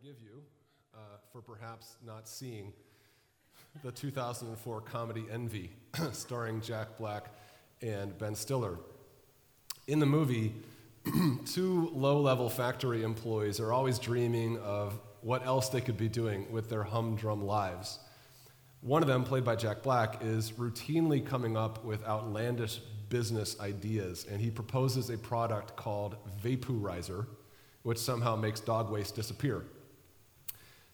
forgive you uh, for perhaps not seeing the 2004 comedy Envy, starring Jack Black and Ben Stiller. In the movie, two low level factory employees are always dreaming of what else they could be doing with their humdrum lives. One of them, played by Jack Black, is routinely coming up with outlandish business ideas, and he proposes a product called Vaporizer, which somehow makes dog waste disappear.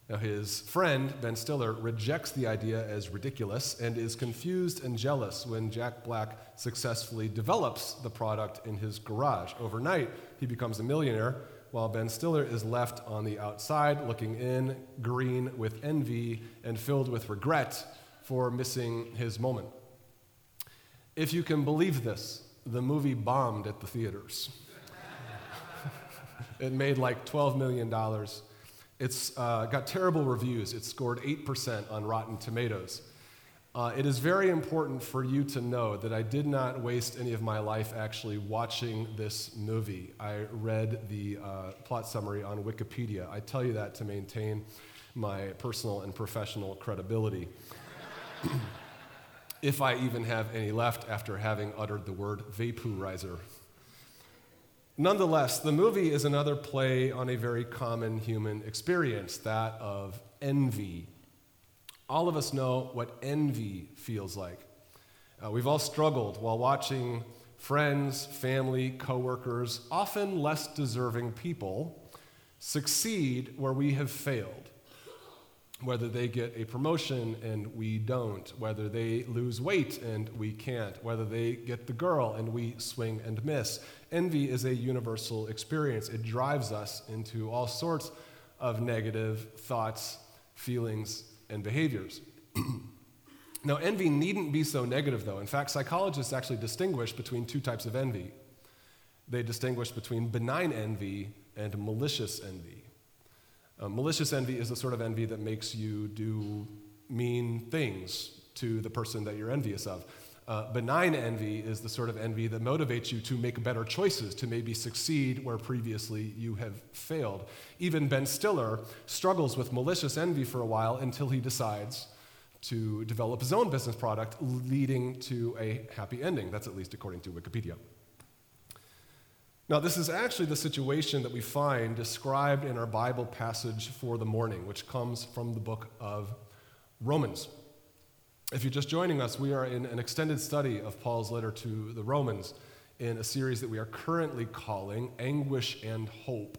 Now, his friend, Ben Stiller, rejects the idea as ridiculous and is confused and jealous when Jack Black successfully develops the product in his garage. Overnight, he becomes a millionaire, while Ben Stiller is left on the outside, looking in, green with envy and filled with regret for missing his moment. If you can believe this, the movie bombed at the theaters. it made like $12 million it's uh, got terrible reviews. It scored 8% on Rotten Tomatoes. Uh, it is very important for you to know that I did not waste any of my life actually watching this movie. I read the uh, plot summary on Wikipedia. I tell you that to maintain my personal and professional credibility. if I even have any left after having uttered the word vaporizer. Nonetheless, the movie is another play on a very common human experience, that of envy. All of us know what envy feels like. Uh, we've all struggled while watching friends, family, coworkers, often less deserving people, succeed where we have failed whether they get a promotion and we don't, whether they lose weight and we can't, whether they get the girl and we swing and miss. Envy is a universal experience. It drives us into all sorts of negative thoughts, feelings, and behaviors. now, envy needn't be so negative, though. In fact, psychologists actually distinguish between two types of envy. They distinguish between benign envy and malicious envy. Uh, malicious envy is the sort of envy that makes you do mean things to the person that you're envious of. Uh, benign envy is the sort of envy that motivates you to make better choices, to maybe succeed where previously you have failed. Even Ben Stiller struggles with malicious envy for a while until he decides to develop his own business product, leading to a happy ending. That's at least according to Wikipedia. Now, this is actually the situation that we find described in our Bible passage for the morning, which comes from the book of Romans. If you're just joining us, we are in an extended study of Paul's letter to the Romans in a series that we are currently calling Anguish and Hope.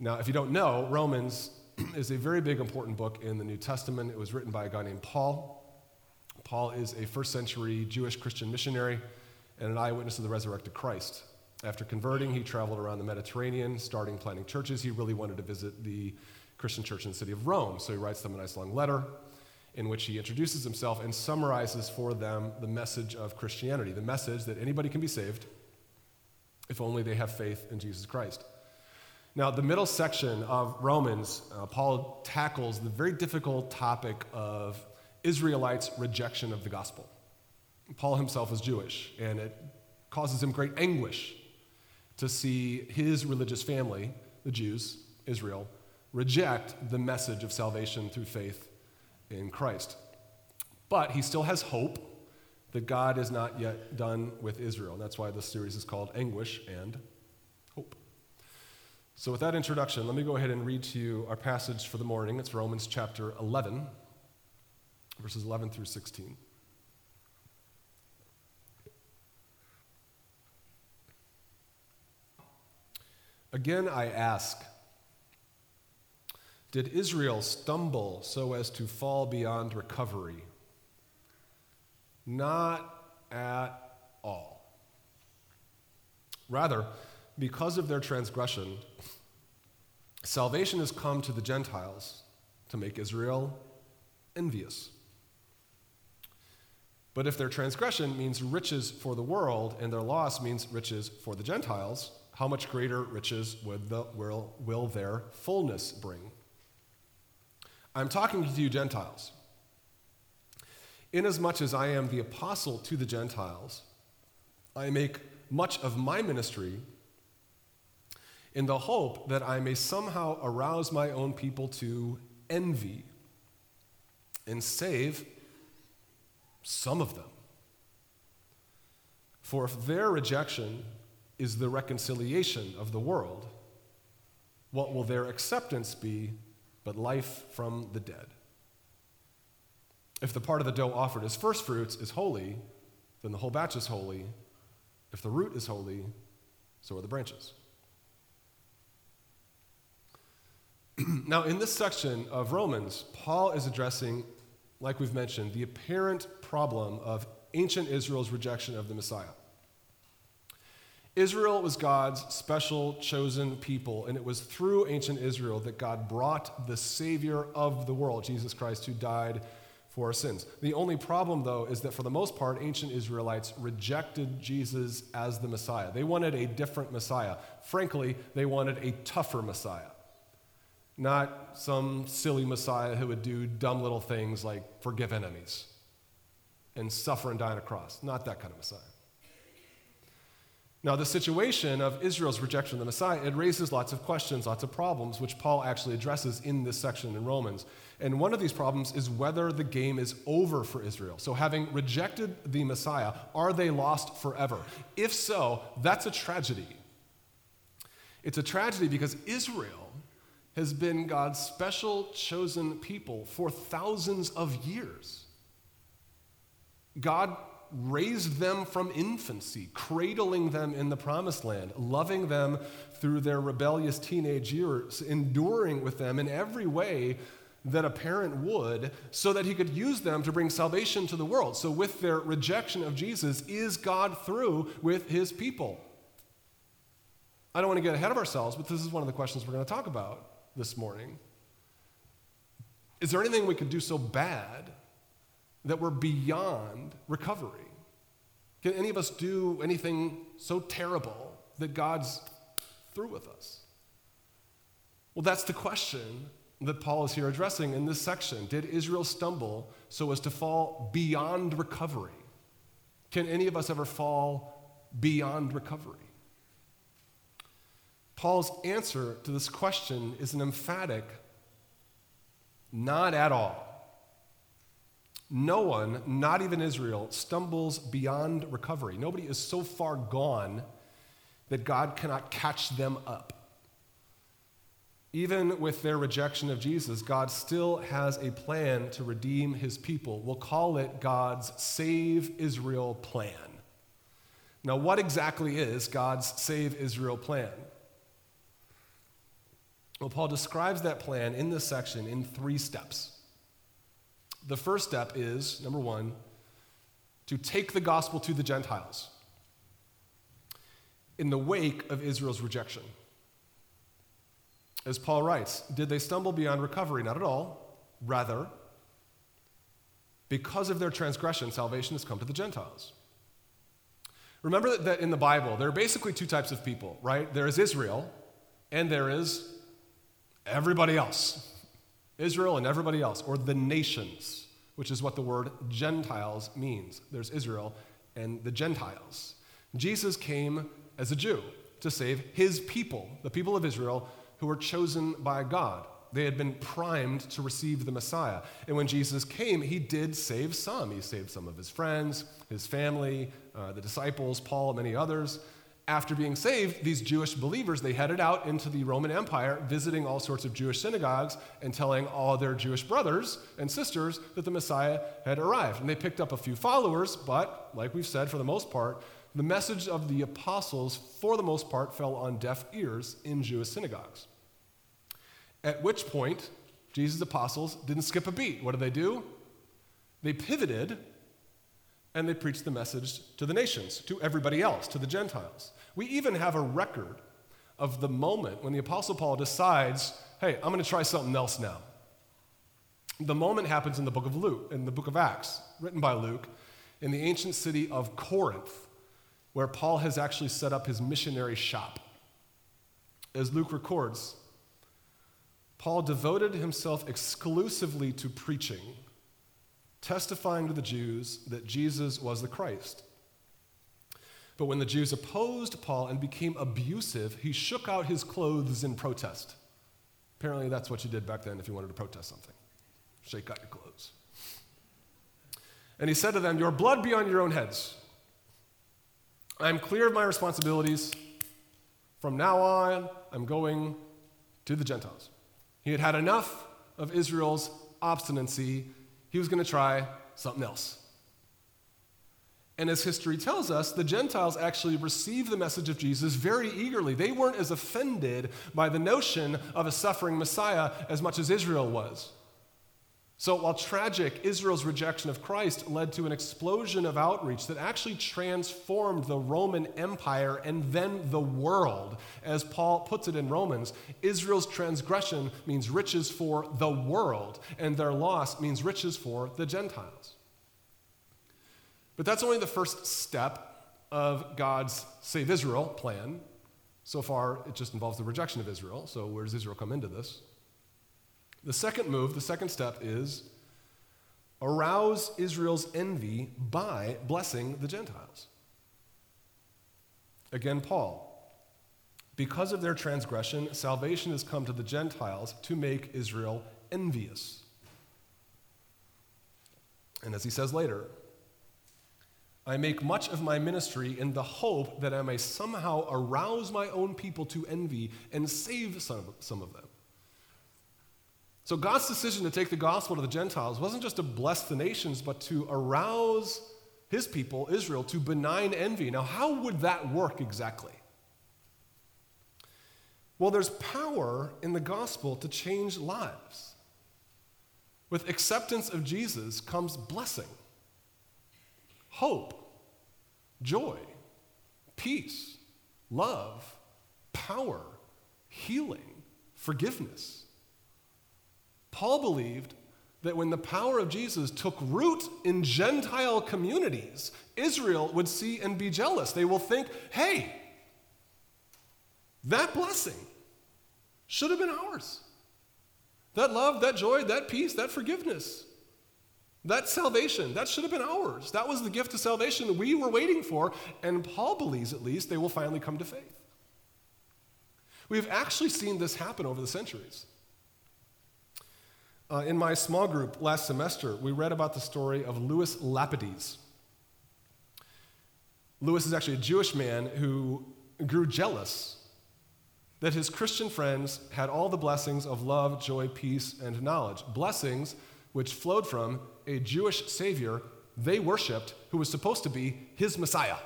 Now, if you don't know, Romans is a very big, important book in the New Testament. It was written by a guy named Paul. Paul is a first century Jewish Christian missionary and an eyewitness of the resurrected Christ. After converting, he traveled around the Mediterranean, starting planting churches. He really wanted to visit the Christian church in the city of Rome, so he writes them a nice long letter in which he introduces himself and summarizes for them the message of Christianity the message that anybody can be saved if only they have faith in Jesus Christ. Now, the middle section of Romans, uh, Paul tackles the very difficult topic of Israelites' rejection of the gospel. Paul himself is Jewish, and it causes him great anguish to see his religious family, the Jews, Israel, reject the message of salvation through faith in Christ. But he still has hope that God is not yet done with Israel. That's why this series is called Anguish and Hope. So, with that introduction, let me go ahead and read to you our passage for the morning. It's Romans chapter 11, verses 11 through 16. Again, I ask Did Israel stumble so as to fall beyond recovery? Not at all. Rather, because of their transgression, salvation has come to the Gentiles to make Israel envious. But if their transgression means riches for the world and their loss means riches for the Gentiles, how much greater riches would the, will, will their fullness bring? I'm talking to you, Gentiles. Inasmuch as I am the apostle to the Gentiles, I make much of my ministry in the hope that I may somehow arouse my own people to envy and save some of them. For if their rejection is the reconciliation of the world, what will their acceptance be but life from the dead? If the part of the dough offered as first fruits is holy, then the whole batch is holy. If the root is holy, so are the branches. now, in this section of Romans, Paul is addressing, like we've mentioned, the apparent problem of ancient Israel's rejection of the Messiah. Israel was God's special chosen people, and it was through ancient Israel that God brought the Savior of the world, Jesus Christ, who died for our sins. The only problem, though, is that for the most part, ancient Israelites rejected Jesus as the Messiah. They wanted a different Messiah. Frankly, they wanted a tougher Messiah, not some silly Messiah who would do dumb little things like forgive enemies and suffer and die on a cross. Not that kind of Messiah. Now, the situation of Israel's rejection of the Messiah, it raises lots of questions, lots of problems, which Paul actually addresses in this section in Romans. And one of these problems is whether the game is over for Israel. So, having rejected the Messiah, are they lost forever? If so, that's a tragedy. It's a tragedy because Israel has been God's special chosen people for thousands of years. God raised them from infancy, cradling them in the promised land, loving them through their rebellious teenage years, enduring with them in every way that a parent would, so that he could use them to bring salvation to the world. So, with their rejection of Jesus, is God through with his people? I don't want to get ahead of ourselves, but this is one of the questions we're going to talk about this morning. Is there anything we could do so bad that we're beyond recovery? Can any of us do anything so terrible that God's through with us? Well, that's the question that Paul is here addressing in this section. Did Israel stumble so as to fall beyond recovery? Can any of us ever fall beyond recovery? Paul's answer to this question is an emphatic not at all. No one, not even Israel, stumbles beyond recovery. Nobody is so far gone that God cannot catch them up. Even with their rejection of Jesus, God still has a plan to redeem his people. We'll call it God's Save Israel plan. Now, what exactly is God's Save Israel plan? Well, Paul describes that plan in this section in three steps. The first step is number one, to take the gospel to the Gentiles in the wake of Israel's rejection. As Paul writes, did they stumble beyond recovery? Not at all. Rather, because of their transgression, salvation has come to the Gentiles. Remember that in the Bible, there are basically two types of people, right? There is Israel, and there is everybody else. Israel and everybody else, or the nations, which is what the word Gentiles means. There's Israel and the Gentiles. Jesus came as a Jew to save his people, the people of Israel who were chosen by God. They had been primed to receive the Messiah. And when Jesus came, he did save some. He saved some of his friends, his family, uh, the disciples, Paul, and many others after being saved, these Jewish believers, they headed out into the Roman Empire, visiting all sorts of Jewish synagogues and telling all their Jewish brothers and sisters that the Messiah had arrived. And they picked up a few followers, but like we've said, for the most part, the message of the apostles, for the most part, fell on deaf ears in Jewish synagogues. At which point, Jesus' apostles didn't skip a beat. What did they do? They pivoted and they preached the message to the nations, to everybody else, to the Gentiles. We even have a record of the moment when the Apostle Paul decides, hey, I'm going to try something else now. The moment happens in the book of Luke, in the book of Acts, written by Luke, in the ancient city of Corinth, where Paul has actually set up his missionary shop. As Luke records, Paul devoted himself exclusively to preaching testifying to the Jews that Jesus was the Christ. But when the Jews opposed Paul and became abusive, he shook out his clothes in protest. Apparently, that's what you did back then if you wanted to protest something shake out your clothes. And he said to them, Your blood be on your own heads. I am clear of my responsibilities. From now on, I'm going to the Gentiles. He had had enough of Israel's obstinacy. He was going to try something else. And as history tells us, the Gentiles actually received the message of Jesus very eagerly. They weren't as offended by the notion of a suffering Messiah as much as Israel was. So, while tragic, Israel's rejection of Christ led to an explosion of outreach that actually transformed the Roman Empire and then the world. As Paul puts it in Romans, Israel's transgression means riches for the world, and their loss means riches for the Gentiles. But that's only the first step of God's Save Israel plan. So far, it just involves the rejection of Israel. So, where does Israel come into this? The second move, the second step is arouse Israel's envy by blessing the Gentiles. Again, Paul. Because of their transgression, salvation has come to the Gentiles to make Israel envious. And as he says later, I make much of my ministry in the hope that I may somehow arouse my own people to envy and save some, some of them. So God's decision to take the gospel to the Gentiles wasn't just to bless the nations, but to arouse his people, Israel, to benign envy. Now, how would that work exactly? Well, there's power in the gospel to change lives. With acceptance of Jesus comes blessing, hope, joy, peace, love, power, healing, forgiveness. Paul believed that when the power of Jesus took root in Gentile communities, Israel would see and be jealous. They will think, hey, that blessing should have been ours. That love, that joy, that peace, that forgiveness, that salvation, that should have been ours. That was the gift of salvation we were waiting for, and Paul believes at least they will finally come to faith. We've actually seen this happen over the centuries. Uh, in my small group last semester, we read about the story of Louis Lapides. Louis is actually a Jewish man who grew jealous that his Christian friends had all the blessings of love, joy, peace, and knowledge. Blessings which flowed from a Jewish Savior they worshiped who was supposed to be his Messiah.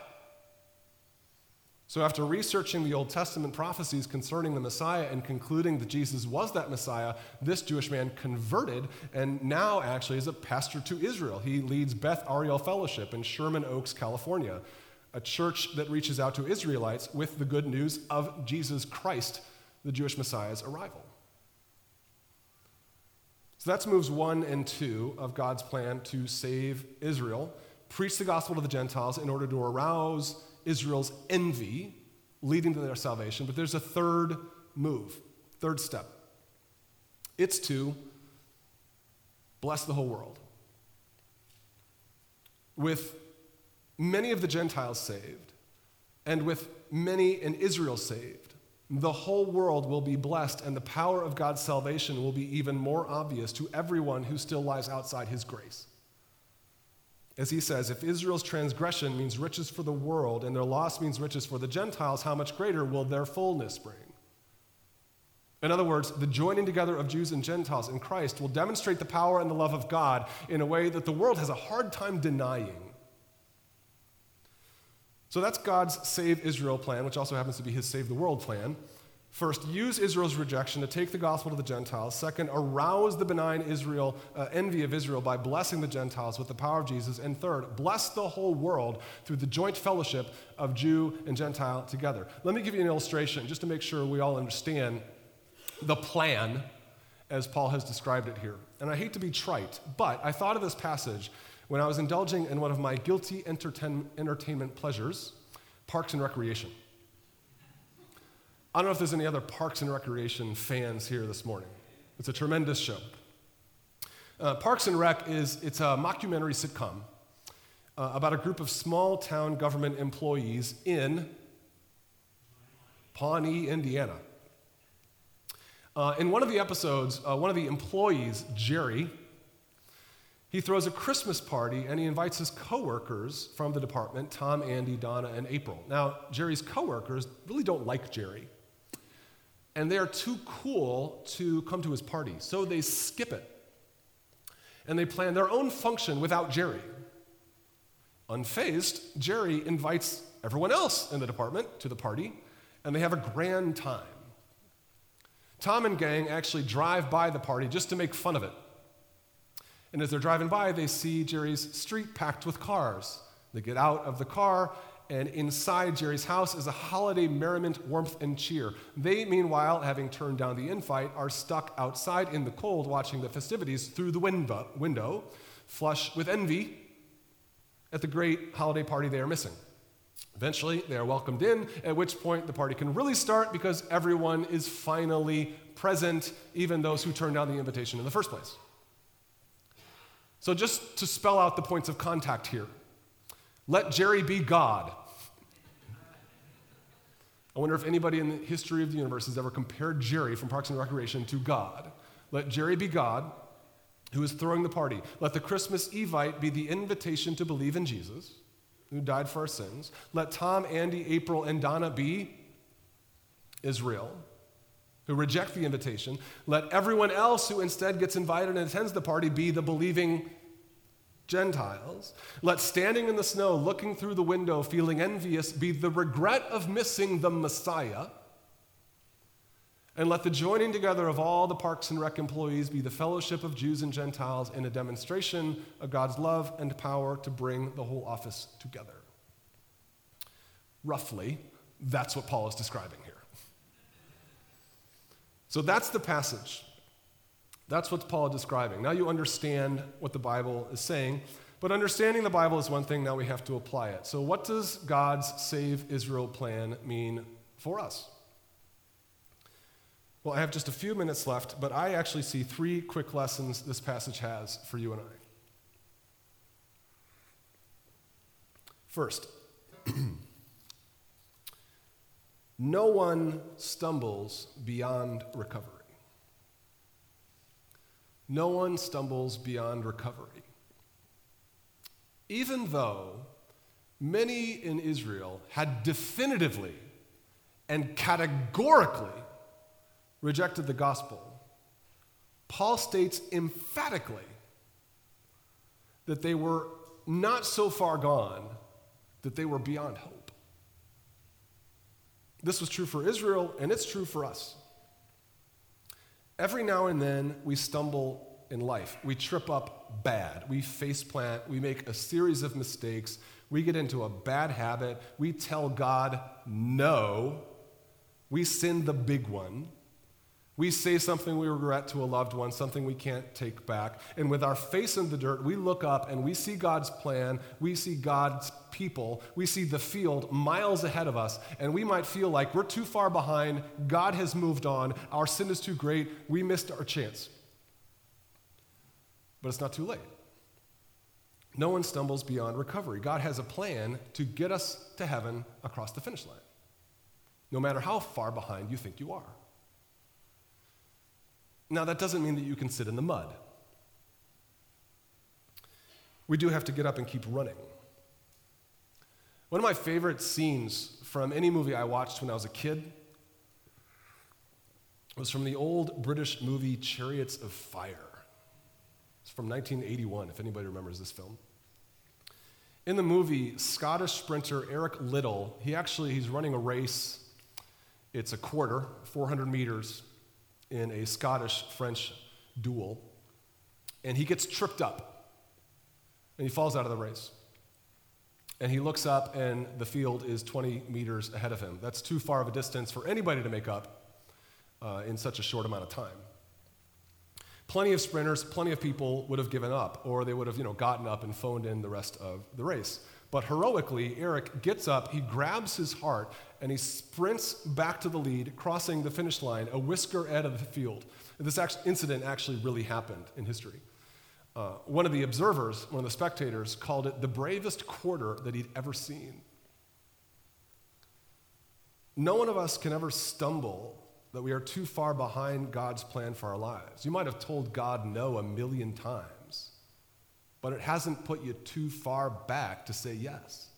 So, after researching the Old Testament prophecies concerning the Messiah and concluding that Jesus was that Messiah, this Jewish man converted and now actually is a pastor to Israel. He leads Beth Ariel Fellowship in Sherman Oaks, California, a church that reaches out to Israelites with the good news of Jesus Christ, the Jewish Messiah's arrival. So that's moves one and two of God's plan to save Israel, preach the gospel to the Gentiles in order to arouse Israel's envy, leading to their salvation. But there's a third move, third step. It's to bless the whole world. With many of the Gentiles saved, and with many in Israel saved, the whole world will be blessed, and the power of God's salvation will be even more obvious to everyone who still lies outside his grace. As he says, if Israel's transgression means riches for the world and their loss means riches for the Gentiles, how much greater will their fullness bring? In other words, the joining together of Jews and Gentiles in Christ will demonstrate the power and the love of God in a way that the world has a hard time denying. So that's God's Save Israel plan, which also happens to be his Save the World plan. First, use Israel's rejection to take the gospel to the Gentiles. Second, arouse the benign Israel uh, envy of Israel by blessing the Gentiles with the power of Jesus. And third, bless the whole world through the joint fellowship of Jew and Gentile together. Let me give you an illustration just to make sure we all understand the plan as Paul has described it here. And I hate to be trite, but I thought of this passage when I was indulging in one of my guilty entertain- entertainment pleasures, parks and recreation. I don't know if there's any other Parks and Recreation fans here this morning. It's a tremendous show. Uh, Parks and Rec is it's a mockumentary sitcom uh, about a group of small town government employees in Pawnee, Indiana. Uh, in one of the episodes, uh, one of the employees, Jerry, he throws a Christmas party and he invites his coworkers from the department, Tom, Andy, Donna, and April. Now, Jerry's coworkers really don't like Jerry. And they are too cool to come to his party, so they skip it. And they plan their own function without Jerry. Unfazed, Jerry invites everyone else in the department to the party, and they have a grand time. Tom and gang actually drive by the party just to make fun of it. And as they're driving by, they see Jerry's street packed with cars. They get out of the car, and inside Jerry's house is a holiday merriment, warmth, and cheer. They, meanwhile, having turned down the invite, are stuck outside in the cold watching the festivities through the window, window flush with envy at the great holiday party they are missing. Eventually, they are welcomed in, at which point the party can really start because everyone is finally present, even those who turned down the invitation in the first place. So, just to spell out the points of contact here, let Jerry be God. I wonder if anybody in the history of the universe has ever compared Jerry from Parks and Recreation to God. Let Jerry be God, who is throwing the party. Let the Christmas Evite be the invitation to believe in Jesus who died for our sins. Let Tom, Andy, April, and Donna be Israel, who reject the invitation. Let everyone else who instead gets invited and attends the party be the believing Gentiles. Let standing in the snow, looking through the window, feeling envious, be the regret of missing the Messiah. And let the joining together of all the Parks and Rec employees be the fellowship of Jews and Gentiles in a demonstration of God's love and power to bring the whole office together. Roughly, that's what Paul is describing here. So that's the passage. That's what Paul is describing. Now you understand what the Bible is saying. But understanding the Bible is one thing, now we have to apply it. So, what does God's Save Israel plan mean for us? Well, I have just a few minutes left, but I actually see three quick lessons this passage has for you and I. First, no one stumbles beyond recovery. No one stumbles beyond recovery. Even though many in Israel had definitively and categorically rejected the gospel, Paul states emphatically that they were not so far gone that they were beyond hope. This was true for Israel, and it's true for us. Every now and then, we stumble in life. We trip up bad. We face plant. We make a series of mistakes. We get into a bad habit. We tell God no. We sin the big one. We say something we regret to a loved one, something we can't take back. And with our face in the dirt, we look up and we see God's plan, we see God's people, we see the field miles ahead of us, and we might feel like we're too far behind, God has moved on, our sin is too great, we missed our chance. But it's not too late. No one stumbles beyond recovery. God has a plan to get us to heaven across the finish line, no matter how far behind you think you are. Now, that doesn't mean that you can sit in the mud. We do have to get up and keep running. One of my favorite scenes from any movie I watched when I was a kid was from the old British movie Chariots of Fire. It's from 1981, if anybody remembers this film. In the movie, Scottish sprinter Eric Liddell, he actually he's running a race. It's a quarter, 400 meters in a Scottish French duel, and he gets tripped up and he falls out of the race. And he looks up, and the field is 20 meters ahead of him. That's too far of a distance for anybody to make up uh, in such a short amount of time. Plenty of sprinters, plenty of people would have given up, or they would have you know, gotten up and phoned in the rest of the race. But heroically, Eric gets up, he grabs his heart, and he sprints back to the lead, crossing the finish line a whisker ahead of the field. This incident actually really happened in history. Uh, one of the observers, one of the spectators, called it the bravest quarter that he'd ever seen. No one of us can ever stumble that we are too far behind God's plan for our lives. You might have told God no a million times, but it hasn't put you too far back to say yes.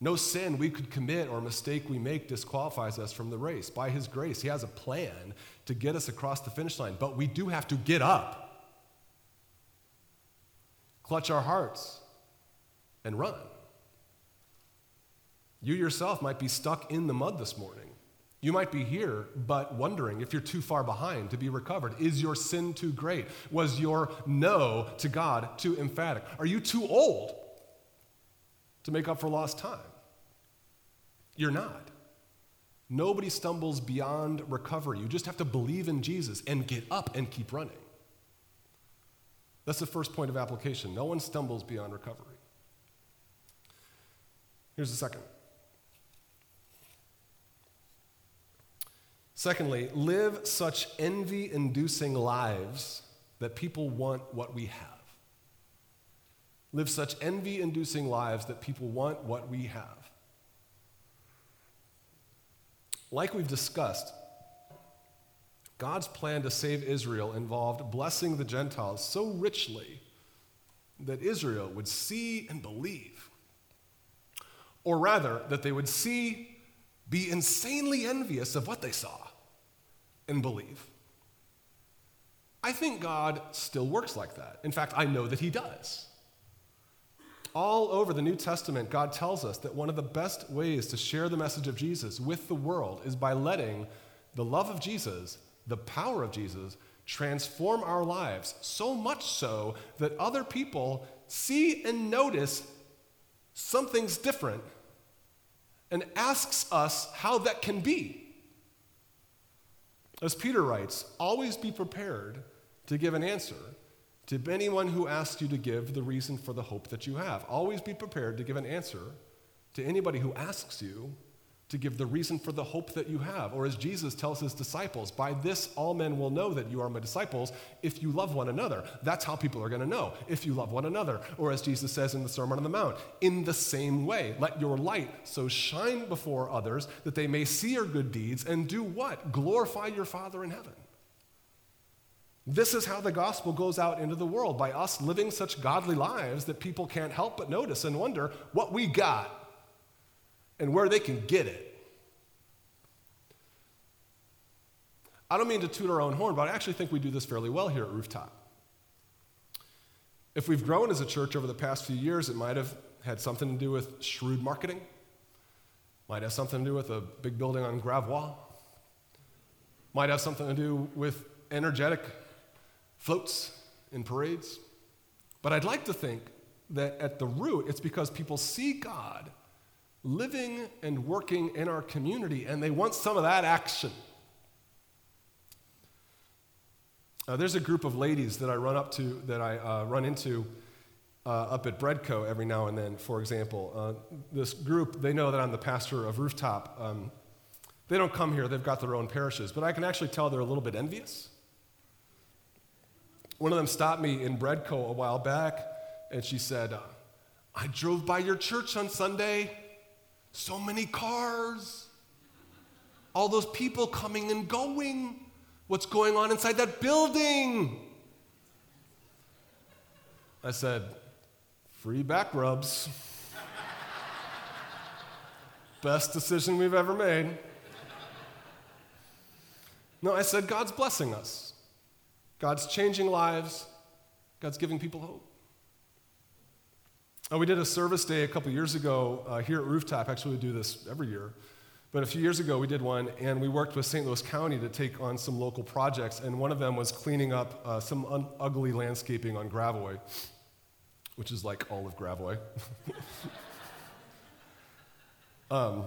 No sin we could commit or mistake we make disqualifies us from the race. By His grace, He has a plan to get us across the finish line, but we do have to get up, clutch our hearts, and run. You yourself might be stuck in the mud this morning. You might be here, but wondering if you're too far behind to be recovered. Is your sin too great? Was your no to God too emphatic? Are you too old to make up for lost time? You're not. Nobody stumbles beyond recovery. You just have to believe in Jesus and get up and keep running. That's the first point of application. No one stumbles beyond recovery. Here's the second. Secondly, live such envy inducing lives that people want what we have. Live such envy inducing lives that people want what we have. Like we've discussed, God's plan to save Israel involved blessing the Gentiles so richly that Israel would see and believe. Or rather, that they would see, be insanely envious of what they saw, and believe. I think God still works like that. In fact, I know that He does. All over the New Testament, God tells us that one of the best ways to share the message of Jesus with the world is by letting the love of Jesus, the power of Jesus, transform our lives, so much so that other people see and notice something's different and asks us how that can be. As Peter writes, always be prepared to give an answer to anyone who asks you to give the reason for the hope that you have. Always be prepared to give an answer to anybody who asks you to give the reason for the hope that you have. Or as Jesus tells his disciples, by this all men will know that you are my disciples if you love one another. That's how people are going to know, if you love one another. Or as Jesus says in the Sermon on the Mount, in the same way, let your light so shine before others that they may see your good deeds and do what? Glorify your Father in heaven. This is how the gospel goes out into the world by us living such godly lives that people can't help but notice and wonder what we got and where they can get it. I don't mean to toot our own horn, but I actually think we do this fairly well here at Rooftop. If we've grown as a church over the past few years, it might have had something to do with shrewd marketing, might have something to do with a big building on Gravois, might have something to do with energetic floats in parades. But I'd like to think that at the root, it's because people see God living and working in our community and they want some of that action. Uh, there's a group of ladies that I run up to, that I uh, run into uh, up at Breadco every now and then, for example. Uh, this group, they know that I'm the pastor of Rooftop. Um, they don't come here, they've got their own parishes, but I can actually tell they're a little bit envious. One of them stopped me in Breadco a while back, and she said, uh, I drove by your church on Sunday. So many cars, all those people coming and going. What's going on inside that building? I said, Free back rubs. Best decision we've ever made. No, I said, God's blessing us. God's changing lives. God's giving people hope. We did a service day a couple years ago uh, here at Rooftop. Actually, we do this every year. But a few years ago, we did one, and we worked with St. Louis County to take on some local projects. And one of them was cleaning up uh, some un- ugly landscaping on Gravois, which is like all of Gravois. um,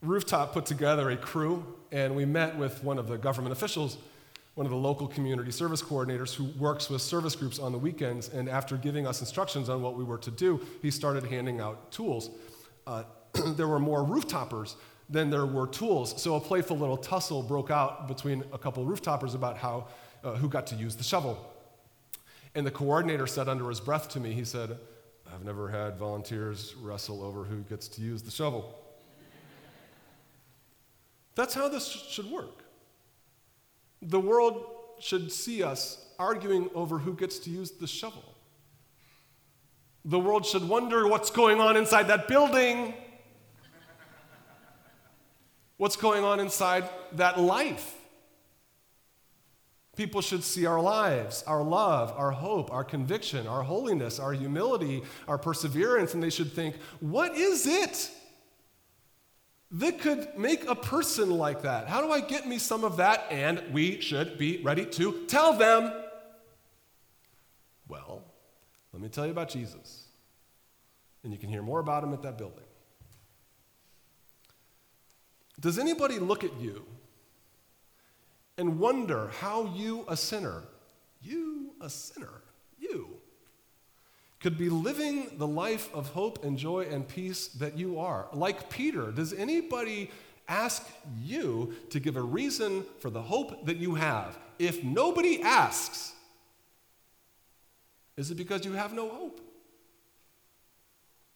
Rooftop put together a crew, and we met with one of the government officials one of the local community service coordinators who works with service groups on the weekends. And after giving us instructions on what we were to do, he started handing out tools. Uh, there were more rooftoppers than there were tools. So a playful little tussle broke out between a couple rooftoppers about how, uh, who got to use the shovel. And the coordinator said under his breath to me, he said, I've never had volunteers wrestle over who gets to use the shovel. That's how this should work. The world should see us arguing over who gets to use the shovel. The world should wonder what's going on inside that building. What's going on inside that life? People should see our lives, our love, our hope, our conviction, our holiness, our humility, our perseverance, and they should think, what is it that could make a person like that? How do I get me some of that? And we should be ready to tell them. Well, let me tell you about Jesus. And you can hear more about him at that building. Does anybody look at you and wonder how you, a sinner, you, a sinner, you, could be living the life of hope and joy and peace that you are? Like Peter, does anybody ask you to give a reason for the hope that you have? If nobody asks, is it because you have no hope?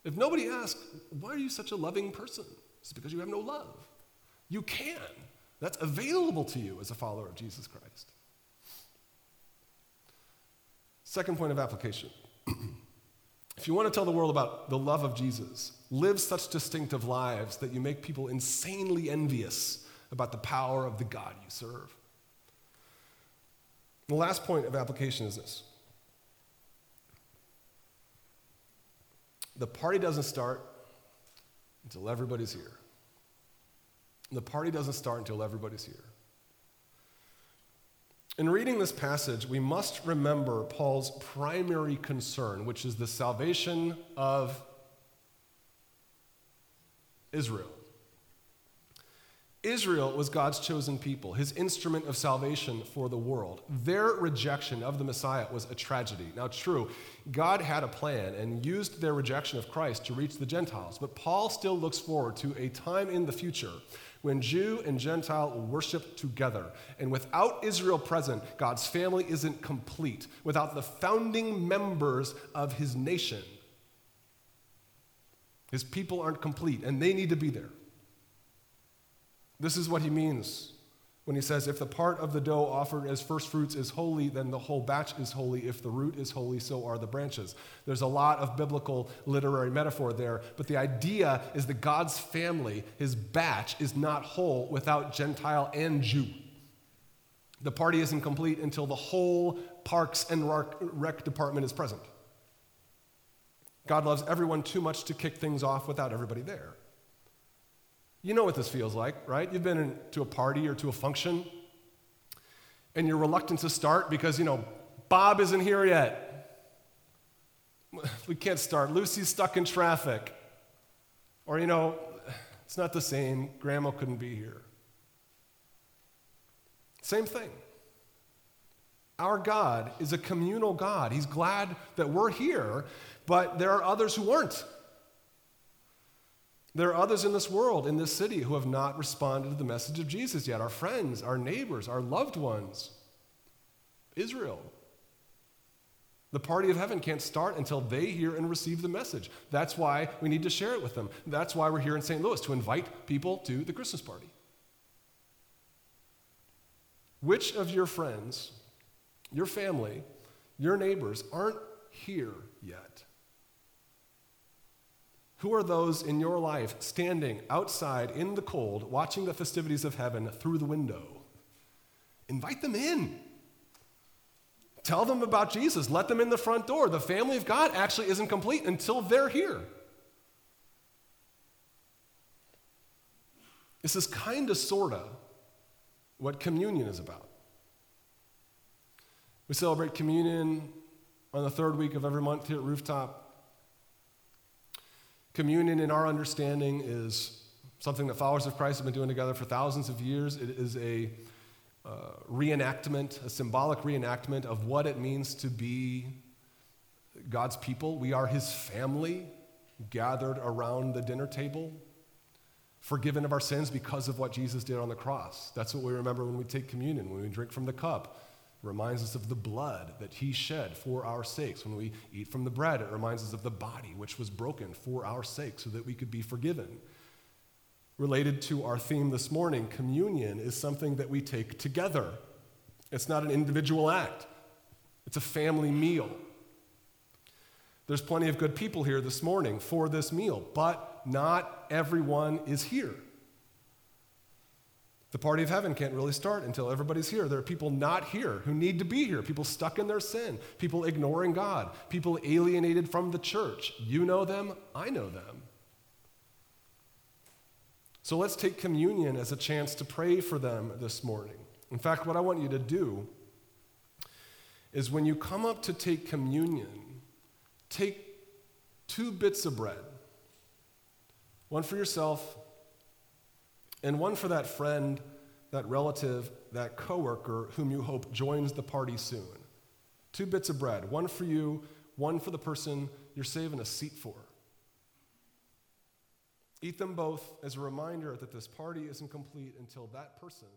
If nobody asks, why are you such a loving person? It's because you have no love. You can. That's available to you as a follower of Jesus Christ. Second point of application. if you want to tell the world about the love of Jesus, live such distinctive lives that you make people insanely envious about the power of the God you serve. The last point of application is this the party doesn't start until everybody's here. The party doesn't start until everybody's here. In reading this passage, we must remember Paul's primary concern, which is the salvation of Israel. Israel was God's chosen people, his instrument of salvation for the world. Their rejection of the Messiah was a tragedy. Now, true, God had a plan and used their rejection of Christ to reach the Gentiles, but Paul still looks forward to a time in the future when Jew and Gentile worship together. And without Israel present, God's family isn't complete. Without the founding members of his nation, his people aren't complete, and they need to be there. This is what he means when he says, If the part of the dough offered as first fruits is holy, then the whole batch is holy. If the root is holy, so are the branches. There's a lot of biblical literary metaphor there, but the idea is that God's family, his batch, is not whole without Gentile and Jew. The party isn't complete until the whole parks and rec department is present. God loves everyone too much to kick things off without everybody there. You know what this feels like, right? You've been in, to a party or to a function, and you're reluctant to start because, you know, Bob isn't here yet. We can't start. Lucy's stuck in traffic. Or, you know, it's not the same. Grandma couldn't be here. Same thing. Our God is a communal God. He's glad that we're here, but there are others who aren't. There are others in this world, in this city, who have not responded to the message of Jesus yet our friends, our neighbors, our loved ones. Israel. The party of heaven can't start until they hear and receive the message. That's why we need to share it with them. That's why we're here in St. Louis, to invite people to the Christmas party. Which of your friends, your family, your neighbors aren't here yet? Who are those in your life standing outside in the cold, watching the festivities of heaven through the window? Invite them in. Tell them about Jesus. Let them in the front door. The family of God actually isn't complete until they're here. This is kind of, sort of, what communion is about. We celebrate communion on the third week of every month here at Rooftop. Communion, in our understanding, is something that followers of Christ have been doing together for thousands of years. It is a uh, reenactment, a symbolic reenactment of what it means to be God's people. We are His family gathered around the dinner table, forgiven of our sins because of what Jesus did on the cross. That's what we remember when we take communion, when we drink from the cup. Reminds us of the blood that he shed for our sakes. When we eat from the bread, it reminds us of the body which was broken for our sake so that we could be forgiven. Related to our theme this morning, communion is something that we take together. It's not an individual act, it's a family meal. There's plenty of good people here this morning for this meal, but not everyone is here. The party of heaven can't really start until everybody's here. There are people not here who need to be here, people stuck in their sin, people ignoring God, people alienated from the church. You know them, I know them. So let's take communion as a chance to pray for them this morning. In fact, what I want you to do is when you come up to take communion, take two bits of bread, one for yourself and one for that friend, that relative, that coworker whom you hope joins the party soon. Two bits of bread, one for you, one for the person you're saving a seat for. Eat them both as a reminder that this party isn't complete until that person.